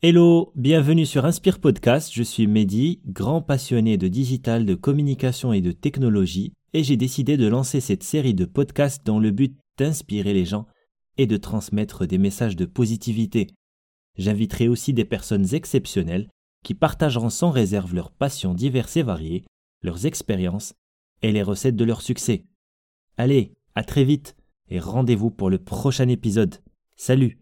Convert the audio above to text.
Hello, bienvenue sur Inspire Podcast, je suis Mehdi, grand passionné de digital, de communication et de technologie, et j'ai décidé de lancer cette série de podcasts dans le but d'inspirer les gens et de transmettre des messages de positivité. J'inviterai aussi des personnes exceptionnelles qui partageront sans réserve leurs passions diverses et variées, leurs expériences et les recettes de leur succès. Allez, à très vite et rendez-vous pour le prochain épisode. Salut